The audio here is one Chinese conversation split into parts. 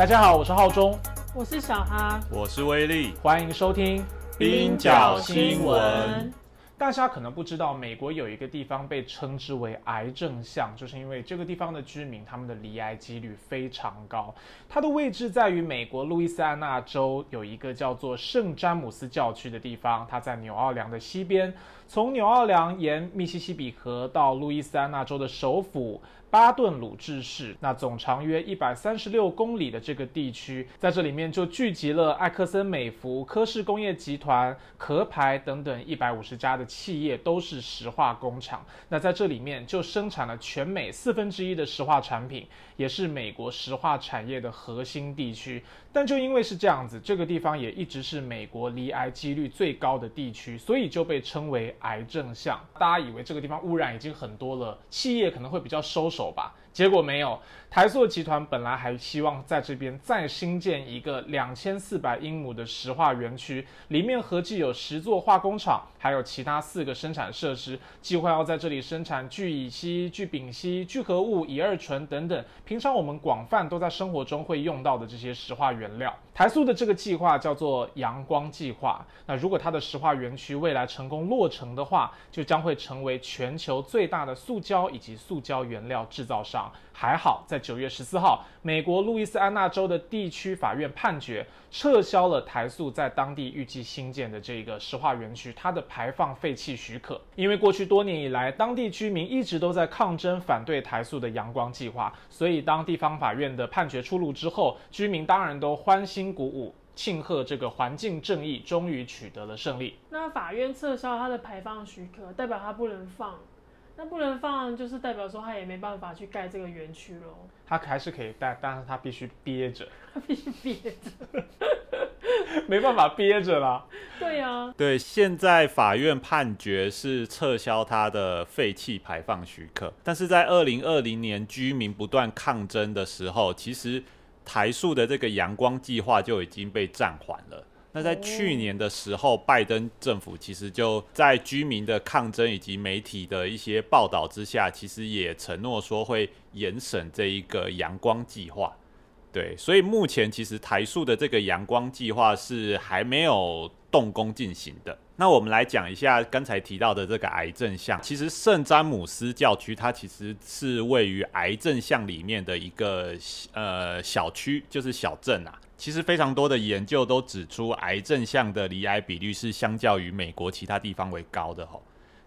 大家好，我是浩中，我是小哈，我是威力，欢迎收听冰角新闻。大家可能不知道，美国有一个地方被称之为“癌症巷”，就是因为这个地方的居民他们的离癌几率非常高。它的位置在于美国路易斯安那州有一个叫做圣詹姆斯教区的地方，它在纽奥良的西边。从纽奥良沿密西西比河到路易斯安那州的首府。巴顿鲁治市，那总长约一百三十六公里的这个地区，在这里面就聚集了艾克森美孚、科氏工业集团、壳牌等等一百五十家的企业，都是石化工厂。那在这里面就生产了全美四分之一的石化产品，也是美国石化产业的核心地区。但就因为是这样子，这个地方也一直是美国离癌几率最高的地区，所以就被称为癌症巷。大家以为这个地方污染已经很多了，企业可能会比较收手走吧。结果没有，台塑集团本来还希望在这边再新建一个两千四百英亩的石化园区，里面合计有十座化工厂，还有其他四个生产设施，计划要在这里生产聚乙烯、聚丙烯、聚合物、乙二醇等等，平常我们广泛都在生活中会用到的这些石化原料。台塑的这个计划叫做阳光计划。那如果它的石化园区未来成功落成的话，就将会成为全球最大的塑胶以及塑胶原料制造商。还好，在九月十四号，美国路易斯安那州的地区法院判决撤销了台塑在当地预计新建的这个石化园区它的排放废气许可。因为过去多年以来，当地居民一直都在抗争反对台塑的阳光计划，所以当地方法院的判决出炉之后，居民当然都欢欣鼓舞，庆贺这个环境正义终于取得了胜利。那法院撤销它的排放许可，代表它不能放。那不能放，就是代表说他也没办法去盖这个园区喽。他还是可以盖，但是他必须憋着，他必须憋着，没办法憋着啦。对呀，对，现在法院判决是撤销他的废气排放许可，但是在二零二零年居民不断抗争的时候，其实台塑的这个阳光计划就已经被暂缓了。那在去年的时候，拜登政府其实就在居民的抗争以及媒体的一些报道之下，其实也承诺说会严审这一个阳光计划。对，所以目前其实台塑的这个阳光计划是还没有动工进行的。那我们来讲一下刚才提到的这个癌症巷。其实圣詹姆斯教区它其实是位于癌症巷里面的一个呃小区，就是小镇啊。其实非常多的研究都指出，癌症项的离癌比率是相较于美国其他地方为高的吼。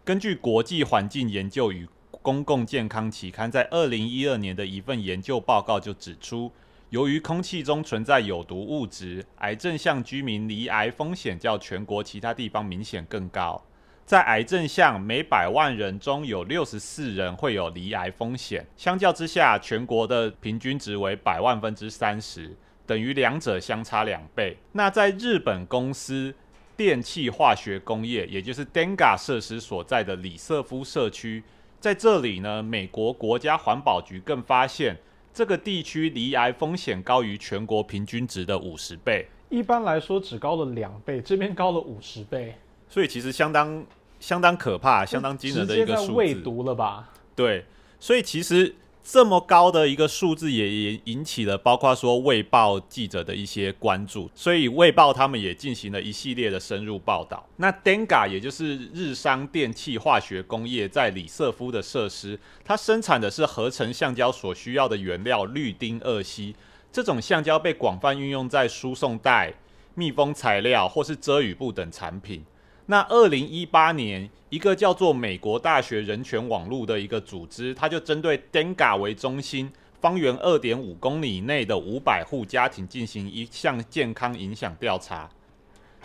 根据国际环境研究与公共健康期刊在二零一二年的一份研究报告就指出，由于空气中存在有毒物质，癌症项居民离癌风险较全国其他地方明显更高。在癌症项每百万人中有六十四人会有离癌风险，相较之下，全国的平均值为百万分之三十。等于两者相差两倍。那在日本公司电气化学工业，也就是 Denga 设施所在的里瑟夫社区，在这里呢，美国国家环保局更发现这个地区罹癌风险高于全国平均值的五十倍。一般来说只高了两倍，这边高了五十倍，所以其实相当相当可怕，相当惊人的一个数字。喂毒了吧？对，所以其实。这么高的一个数字也也引起了包括说《卫报》记者的一些关注，所以《卫报》他们也进行了一系列的深入报道。那 Denga 也就是日商电气化学工业在里瑟夫的设施，它生产的是合成橡胶所需要的原料氯丁二烯，这种橡胶被广泛运用在输送带、密封材料或是遮雨布等产品。那二零一八年，一个叫做美国大学人权网络的一个组织，它就针对 Denga 为中心，方圆二点五公里内的五百户家庭进行一项健康影响调查，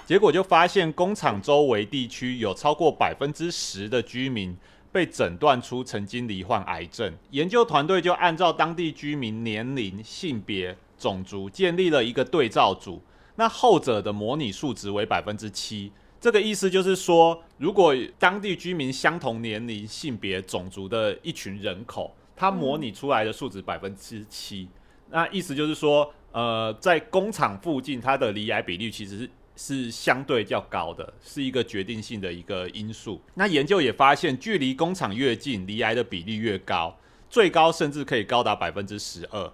结果就发现工厂周围地区有超过百分之十的居民被诊断出曾经罹患癌症。研究团队就按照当地居民年龄、性别、种族建立了一个对照组，那后者的模拟数值为百分之七。这个意思就是说，如果当地居民相同年龄、性别、种族的一群人口，它模拟出来的数值百分之七，那意思就是说，呃，在工厂附近，它的离癌比率其实是是相对较高的，是一个决定性的一个因素。那研究也发现，距离工厂越近，离癌的比例越高，最高甚至可以高达百分之十二。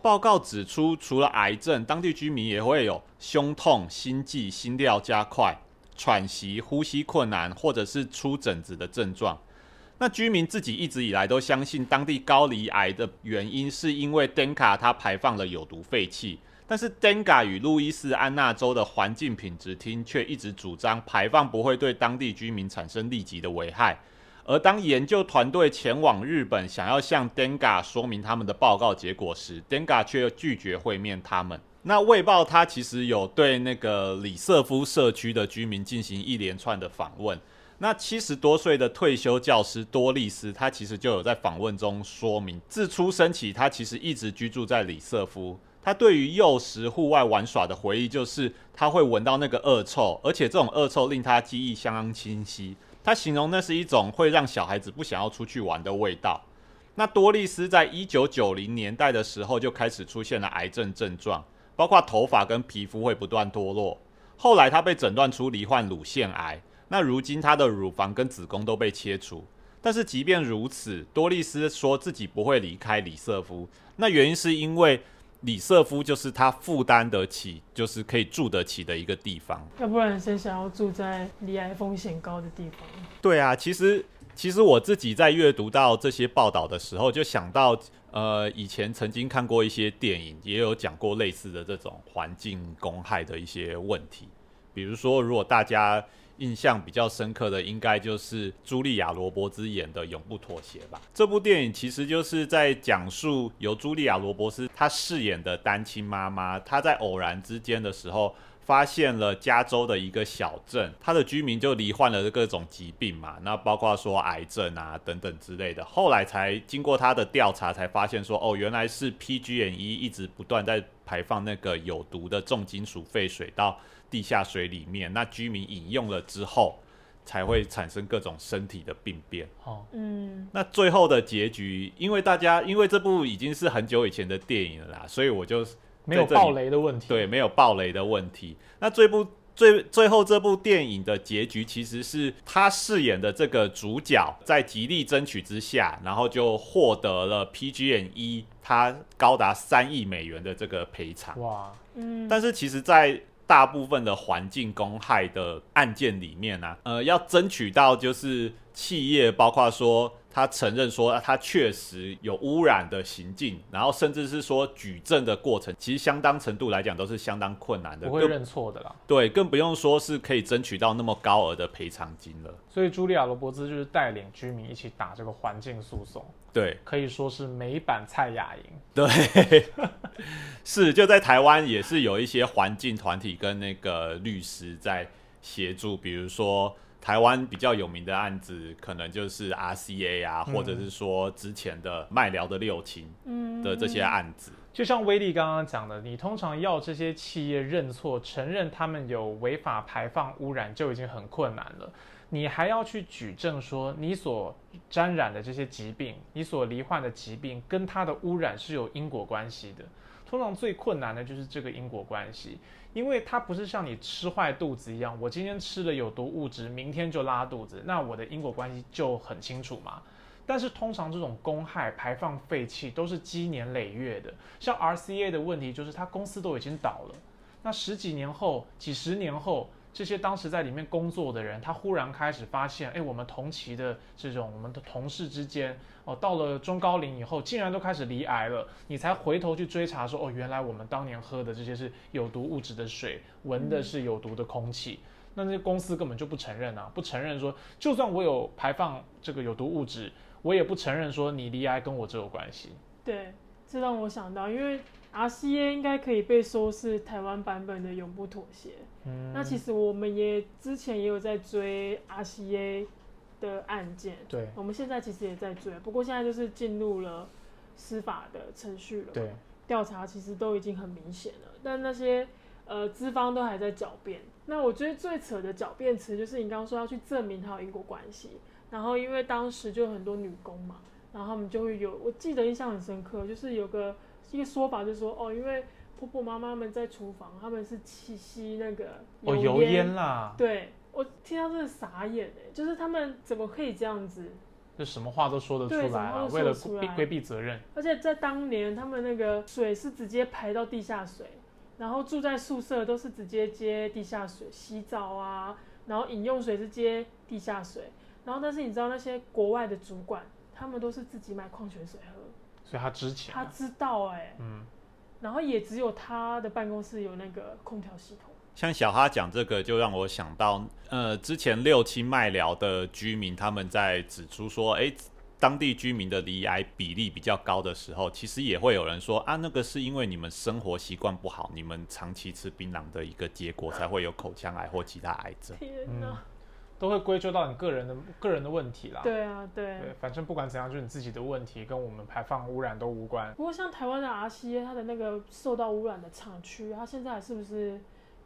报告指出，除了癌症，当地居民也会有胸痛、心悸、心跳加快、喘息、呼吸困难，或者是出疹子的症状。那居民自己一直以来都相信，当地高离癌的原因是因为 Denka 它排放了有毒废气，但是 Denka 与路易斯安那州的环境品质厅却一直主张排放不会对当地居民产生立即的危害。而当研究团队前往日本，想要向 Denga 说明他们的报告结果时，Denga 却拒绝会面他们。那《卫报》它其实有对那个里瑟夫社区的居民进行一连串的访问。那七十多岁的退休教师多利斯，他其实就有在访问中说明，自出生起，他其实一直居住在里瑟夫。他对于幼时户外玩耍的回忆，就是他会闻到那个恶臭，而且这种恶臭令他记忆相当清晰。他形容那是一种会让小孩子不想要出去玩的味道。那多丽丝在一九九零年代的时候就开始出现了癌症症状，包括头发跟皮肤会不断脱落。后来他被诊断出罹患乳腺癌。那如今他的乳房跟子宫都被切除，但是即便如此，多丽丝说自己不会离开李瑟夫。那原因是因为李瑟夫就是他负担得起，就是可以住得起的一个地方。要不然谁想要住在离癌风险高的地方？对啊，其实其实我自己在阅读到这些报道的时候，就想到呃，以前曾经看过一些电影，也有讲过类似的这种环境公害的一些问题，比如说如果大家。印象比较深刻的，应该就是茱莉亚·罗伯兹演的《永不妥协》吧。这部电影其实就是在讲述由茱莉亚·罗伯斯她饰演的单亲妈妈，她在偶然之间的时候，发现了加州的一个小镇，它的居民就罹患了各种疾病嘛，那包括说癌症啊等等之类的。后来才经过他的调查，才发现说，哦，原来是 PG&E 一直不断在排放那个有毒的重金属废水到。地下水里面，那居民饮用了之后，才会产生各种身体的病变。哦，嗯，那最后的结局，因为大家因为这部已经是很久以前的电影了啦，所以我就没有爆雷的问题。对，没有爆雷的问题。那这部最最后这部电影的结局，其实是他饰演的这个主角在极力争取之下，然后就获得了 PG&E 他高达三亿美元的这个赔偿。哇，嗯，但是其实，在大部分的环境公害的案件里面呢，呃，要争取到就是企业，包括说他承认说他确实有污染的行径，然后甚至是说举证的过程，其实相当程度来讲都是相当困难的，不会认错的啦。对，更不用说是可以争取到那么高额的赔偿金了。所以，茱莉亚·罗伯兹就是带领居民一起打这个环境诉讼，对，可以说是美版蔡雅莹。对，是就在台湾也是有一些环境团体跟那个律师在协助，比如说台湾比较有名的案子，可能就是 RCA 啊，或者是说之前的麦寮的六轻的这些案子。就像威利刚刚讲的，你通常要这些企业认错、承认他们有违法排放污染，就已经很困难了。你还要去举证说你所沾染的这些疾病，你所罹患的疾病跟它的污染是有因果关系的。通常最困难的就是这个因果关系，因为它不是像你吃坏肚子一样，我今天吃了有毒物质，明天就拉肚子，那我的因果关系就很清楚嘛。但是通常这种公害排放废气都是积年累月的，像 RCA 的问题就是它公司都已经倒了，那十几年后、几十年后。这些当时在里面工作的人，他忽然开始发现，哎，我们同期的这种我们的同事之间，哦，到了中高龄以后，竟然都开始离癌了。你才回头去追查说，哦，原来我们当年喝的这些是有毒物质的水，闻的是有毒的空气。那那些公司根本就不承认啊，不承认说，就算我有排放这个有毒物质，我也不承认说你离癌跟我这有关系。对，这让我想到，因为 RCA 应该可以被说是台湾版本的永不妥协。那其实我们也之前也有在追 RCA 的案件，对，我们现在其实也在追，不过现在就是进入了司法的程序了，对，调查其实都已经很明显了，但那些呃资方都还在狡辩。那我觉得最扯的狡辩词就是你刚刚说要去证明它有因果关系，然后因为当时就很多女工嘛，然后他们就会有，我记得印象很深刻，就是有个一个说法就是说，哦，因为。婆婆妈妈们在厨房，他们是气息那个哦油烟啦。对我听到真的傻眼哎，就是他们怎么可以这样子？就什么话都说得出来啊，为了得出来规规避责任。而且在当年，他们那个水是直接排到地下水，然后住在宿舍都是直接接地下水洗澡啊，然后饮用水是接地下水，然后但是你知道那些国外的主管，他们都是自己买矿泉水喝，所以他之前他知道哎、嗯，然后也只有他的办公室有那个空调系统。像小哈讲这个，就让我想到，呃，之前六期麦寮的居民他们在指出说，诶，当地居民的离癌比例比较高的时候，其实也会有人说啊，那个是因为你们生活习惯不好，你们长期吃槟榔的一个结果，才会有口腔癌或其他癌症。天嗯哪！都会归咎到你个人的个人的问题啦。对啊，对。对，反正不管怎样，就是你自己的问题，跟我们排放污染都无关。不过像台湾的 RCA，它的那个受到污染的厂区，它现在是不是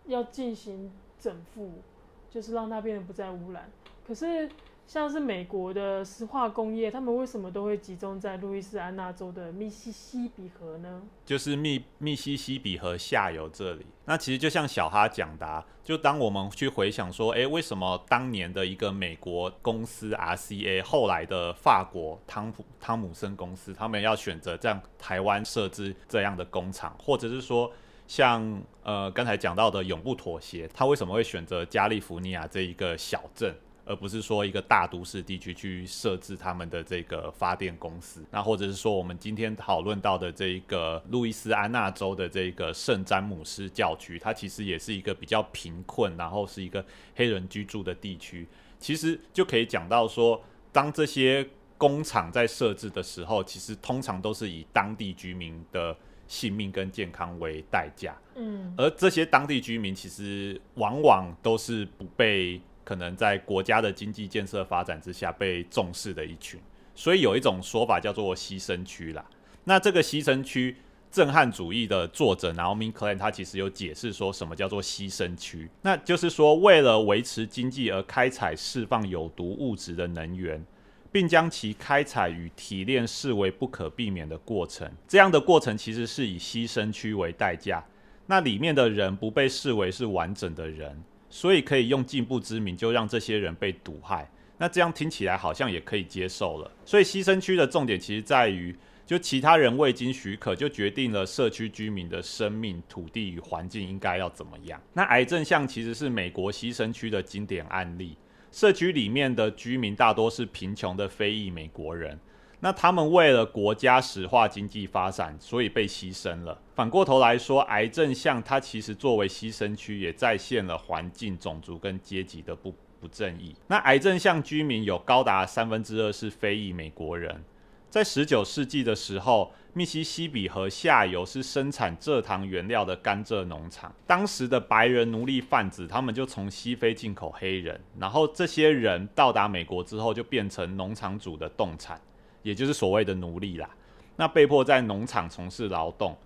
要进行整复，就是让它变得不再污染？可是像是美国的石化工业，他们为什么都会集中在路易斯安那州的密西西比河呢？就是密密西西比河下游这里。那其实就像小哈讲的、啊，就当我们去回想说，诶，为什么当年的一个美国公司 RCA，后来的法国汤普汤姆森公司，他们要选择在台湾设置这样的工厂，或者是说。像呃刚才讲到的永不妥协，他为什么会选择加利福尼亚这一个小镇？而不是说一个大都市地区去设置他们的这个发电公司，那或者是说我们今天讨论到的这一个路易斯安那州的这个圣詹姆斯教区，它其实也是一个比较贫困，然后是一个黑人居住的地区。其实就可以讲到说，当这些工厂在设置的时候，其实通常都是以当地居民的性命跟健康为代价。嗯，而这些当地居民其实往往都是不被可能在国家的经济建设发展之下被重视的一群，所以有一种说法叫做牺牲区啦。那这个牺牲区，震撼主义的作者 Naomi Klein 他其实有解释说什么叫做牺牲区，那就是说为了维持经济而开采释放有毒物质的能源。并将其开采与提炼视为不可避免的过程，这样的过程其实是以牺牲区为代价，那里面的人不被视为是完整的人，所以可以用进步之名就让这些人被毒害。那这样听起来好像也可以接受了。所以牺牲区的重点其实在于，就其他人未经许可就决定了社区居民的生命、土地与环境应该要怎么样。那癌症像其实是美国牺牲区的经典案例。社区里面的居民大多是贫穷的非裔美国人，那他们为了国家石化经济发展，所以被牺牲了。反过头来说，癌症像它其实作为牺牲区，也再现了环境、种族跟阶级的不不正义。那癌症像居民有高达三分之二是非裔美国人，在十九世纪的时候。密西西比河下游是生产蔗糖原料的甘蔗农场。当时的白人奴隶贩子，他们就从西非进口黑人，然后这些人到达美国之后，就变成农场主的动产，也就是所谓的奴隶啦。那被迫在农场从事劳动，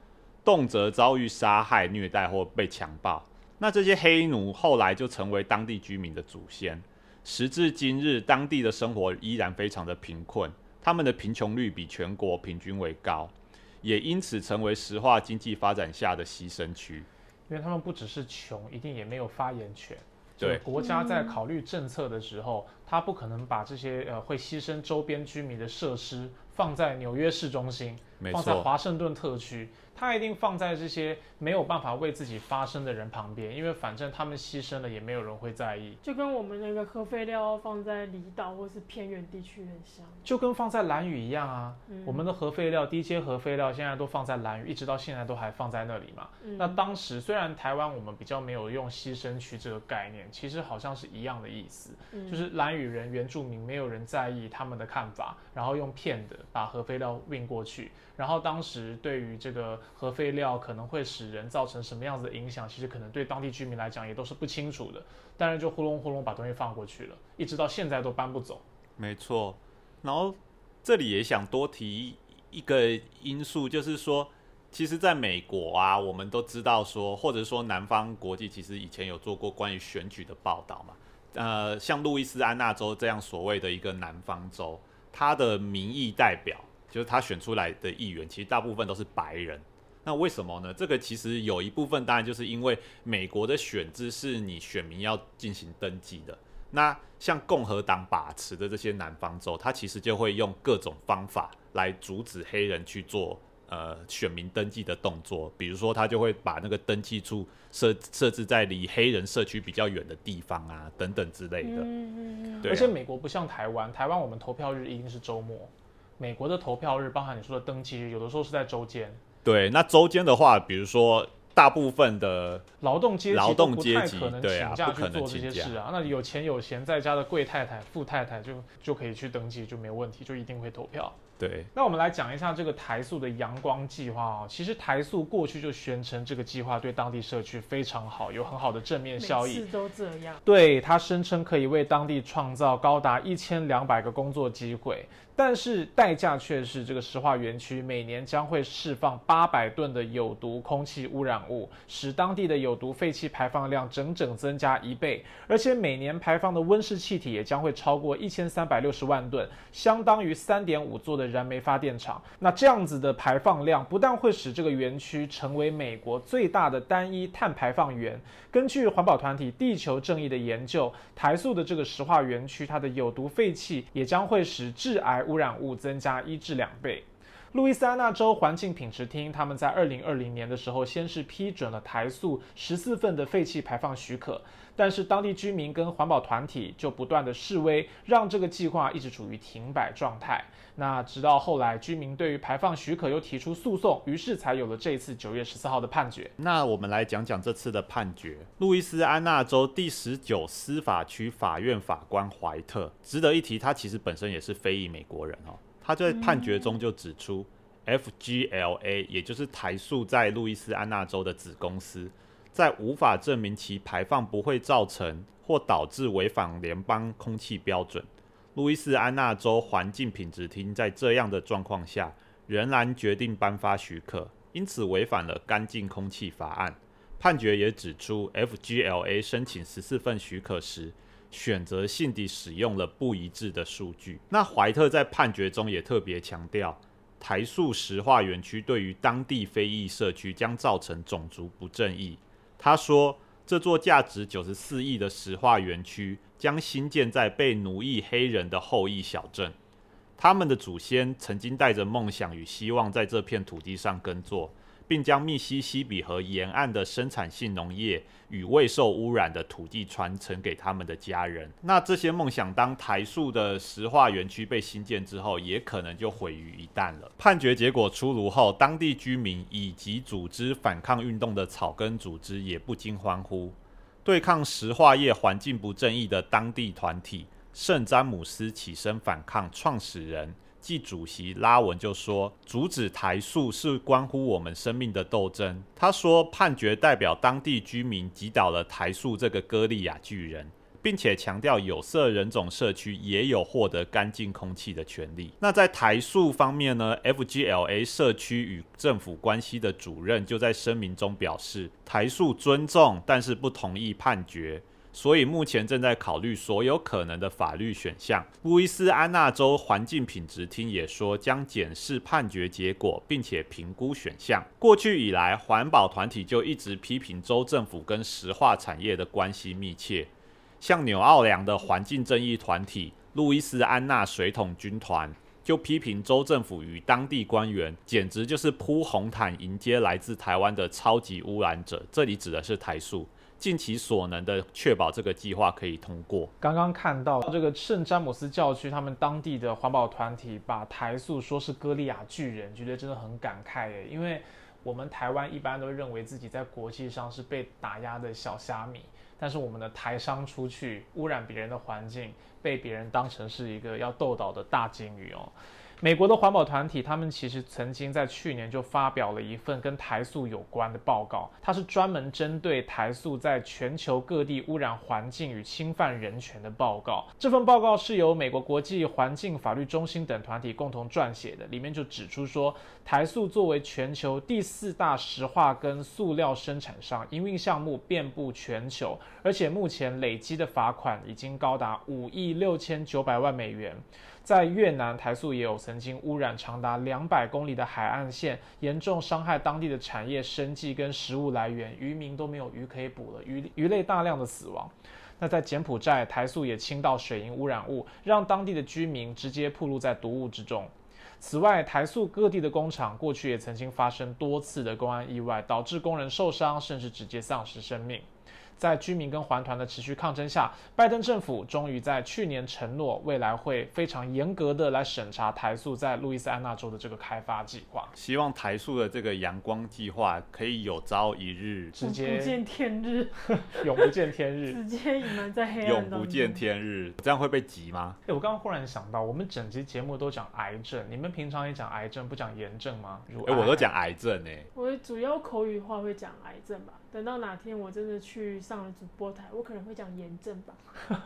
动辄遭遇杀害、虐待或被强暴。那这些黑奴后来就成为当地居民的祖先。时至今日，当地的生活依然非常的贫困，他们的贫穷率比全国平均为高。也因此成为石化经济发展下的牺牲区，因为他们不只是穷，一定也没有发言权。对，国家在考虑政策的时候，他不可能把这些呃会牺牲周边居民的设施放在纽约市中心，放在华盛顿特区，他一定放在这些没有办法为自己发声的人旁边，因为反正他们牺牲了也没有人会在意。就跟我们那个核废料放在离岛或是偏远地区很像，就跟放在蓝屿一样啊。嗯、我们的核废料低阶核废料现在都放在蓝屿，一直到现在都还放在那里嘛。嗯、那当时虽然台湾我们比较没有用牺牲区这个概念，其实好像是一样的意思，嗯、就是蓝屿人原住民没有人在意他们的看法，然后用骗的把核废料运过去，然后当时对于这个核废料可能会使人造成什么样子的影响，其实可能对当地居民来讲也都是不清楚的，当然就呼隆呼隆把东西放过去了，一直到现在都搬不走。没错，然后这里也想多提一个因素，就是说，其实在美国啊，我们都知道说，或者说南方国际其实以前有做过关于选举的报道嘛，呃，像路易斯安那州这样所谓的一个南方州，它的民意代表就是他选出来的议员，其实大部分都是白人。那为什么呢？这个其实有一部分当然就是因为美国的选制是你选民要进行登记的。那像共和党把持的这些南方州，它其实就会用各种方法来阻止黑人去做呃选民登记的动作，比如说他就会把那个登记处设设置在离黑人社区比较远的地方啊，等等之类的。嗯嗯嗯，对啊而且美国不像台湾，台湾我们投票日一定是周末，美国的投票日包含你说的登记日，有的时候是在周间。对，那周间的话，比如说大部分的劳动阶级劳动阶级太可能对啊请假不可能去做这些事啊。那有钱有闲在家的贵太太、富太太就就可以去登记，就没有问题，就一定会投票。对那我们来讲一下这个台塑的阳光计划啊。其实台塑过去就宣称这个计划对当地社区非常好，有很好的正面效益每。次都这样。对他声称可以为当地创造高达一千两百个工作机会，但是代价却是这个石化园区每年将会释放八百吨的有毒空气污染物，使当地的有毒废气排放量整整增加一倍，而且每年排放的温室气体也将会超过一千三百六十万吨，相当于三点五座的燃煤发电厂。那这样子的排放量不但会使这个园区成为美国最大的单一碳排放源，根据环保团体地球正义的研究，台塑的这个石化园区，它的有毒废气也将会使致癌污染物增加一至两倍。路易斯安那州环境品质厅，他们在二零二零年的时候，先是批准了台塑十四份的废气排放许可，但是当地居民跟环保团体就不断的示威，让这个计划一直处于停摆状态。那直到后来，居民对于排放许可又提出诉讼，于是才有了这次九月十四号的判决。那我们来讲讲这次的判决。路易斯安那州第十九司法区法院法官怀特，值得一提，他其实本身也是非裔美国人哦。他在判决中就指出，FGLA 也就是台塑在路易斯安那州的子公司，在无法证明其排放不会造成或导致违反联邦空气标准。路易斯安那州环境品质厅在这样的状况下，仍然决定颁发许可，因此违反了干净空气法案。判决也指出，FGLA 申请十四份许可时，选择性地使用了不一致的数据。那怀特在判决中也特别强调，台塑石化园区对于当地非裔社区将造成种族不正义。他说，这座价值九十四亿的石化园区将新建在被奴役黑人的后裔小镇。他们的祖先曾经带着梦想与希望在这片土地上耕作，并将密西西比河沿岸的生产性农业与未受污染的土地传承给他们的家人。那这些梦想，当台塑的石化园区被新建之后，也可能就毁于一旦了。判决结果出炉后，当地居民以及组织反抗运动的草根组织也不禁欢呼。对抗石化业环境不正义的当地团体圣詹姆斯起身反抗，创始人暨主席拉文就说：“阻止台塑是关乎我们生命的斗争。”他说，判决代表当地居民击倒了台塑这个歌利亚巨人，并且强调有色人种社区也有获得干净空气的权利。那在台塑方面呢？FGLA 社区与政府关系的主任就在声明中表示，台塑尊重，但是不同意判决。所以目前正在考虑所有可能的法律选项。路易斯安那州环境品质厅也说将检视判决结果，并且评估选项。过去以来，环保团体就一直批评州政府跟石化产业的关系密切，像纽奥良的环境正义团体路易斯安那水桶军团。就批评州政府与当地官员简直就是铺红毯迎接来自台湾的超级污染者，这里指的是台塑。尽其所能的确保这个计划可以通过。刚刚看到这个圣詹姆斯教区，他们当地的环保团体把台塑说是歌利亚巨人，觉得真的很感慨耶。因为我们台湾一般都认为自己在国际上是被打压的小虾米，但是我们的台商出去污染别人的环境，被别人当成是一个要斗倒的大鲸鱼哦。美国的环保团体，他们其实曾经在去年就发表了一份跟台塑有关的报告，它是专门针对台塑在全球各地污染环境与侵犯人权的报告。这份报告是由美国国际环境法律中心等团体共同撰写的，里面就指出说，台塑作为全球第四大石化跟塑料生产商，营运项目遍布全球，而且目前累积的罚款已经高达五亿六千九百万美元。在越南，台塑也有曾经污染长达两百公里的海岸线，严重伤害当地的产业生计跟食物来源，渔民都没有鱼可以捕了，鱼鱼类大量的死亡。那在柬埔寨，台塑也倾倒水银污染物，让当地的居民直接暴露在毒物之中。此外，台塑各地的工厂过去也曾经发生多次的公安意外，导致工人受伤，甚至直接丧失生命。在居民跟环团的持续抗争下，拜登政府终于在去年承诺，未来会非常严格的来审查台塑在路易斯安那州的这个开发计划。希望台塑的这个阳光计划可以有朝一日直接不见天日，永不见天日，直接隐瞒在黑暗永不见天日，这样会被急吗？哎，我刚刚忽然想到，我们整集节目都讲癌症，你们平常也讲癌症，不讲炎症吗？哎，我都讲癌症哎，我主要口语化会讲癌症吧。等到哪天我真的去上了主播台，我可能会讲炎症吧。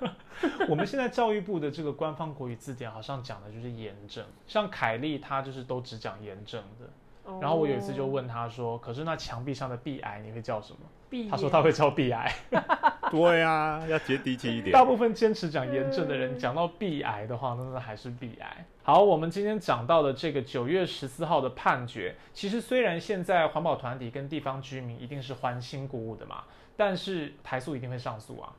我们现在教育部的这个官方国语字典好像讲的就是炎症，像凯丽她就是都只讲炎症的。然后我有一次就问他说：“可是那墙壁上的壁癌你会叫什么？”他说他会叫壁癌。对啊，要接地气一点。大部分坚持讲炎症的人，讲到壁癌的话，那那还是壁癌。好，我们今天讲到的这个九月十四号的判决，其实虽然现在环保团体跟地方居民一定是欢欣鼓舞的嘛，但是台塑一定会上诉啊，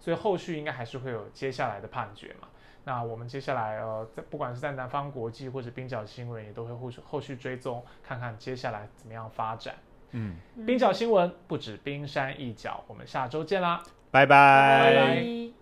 所以后续应该还是会有接下来的判决嘛。那我们接下来呃，在不管是在南方国际或者冰角新闻，也都会后续后续追踪，看看接下来怎么样发展。嗯，冰角新闻不止冰山一角，我们下周见啦，拜拜。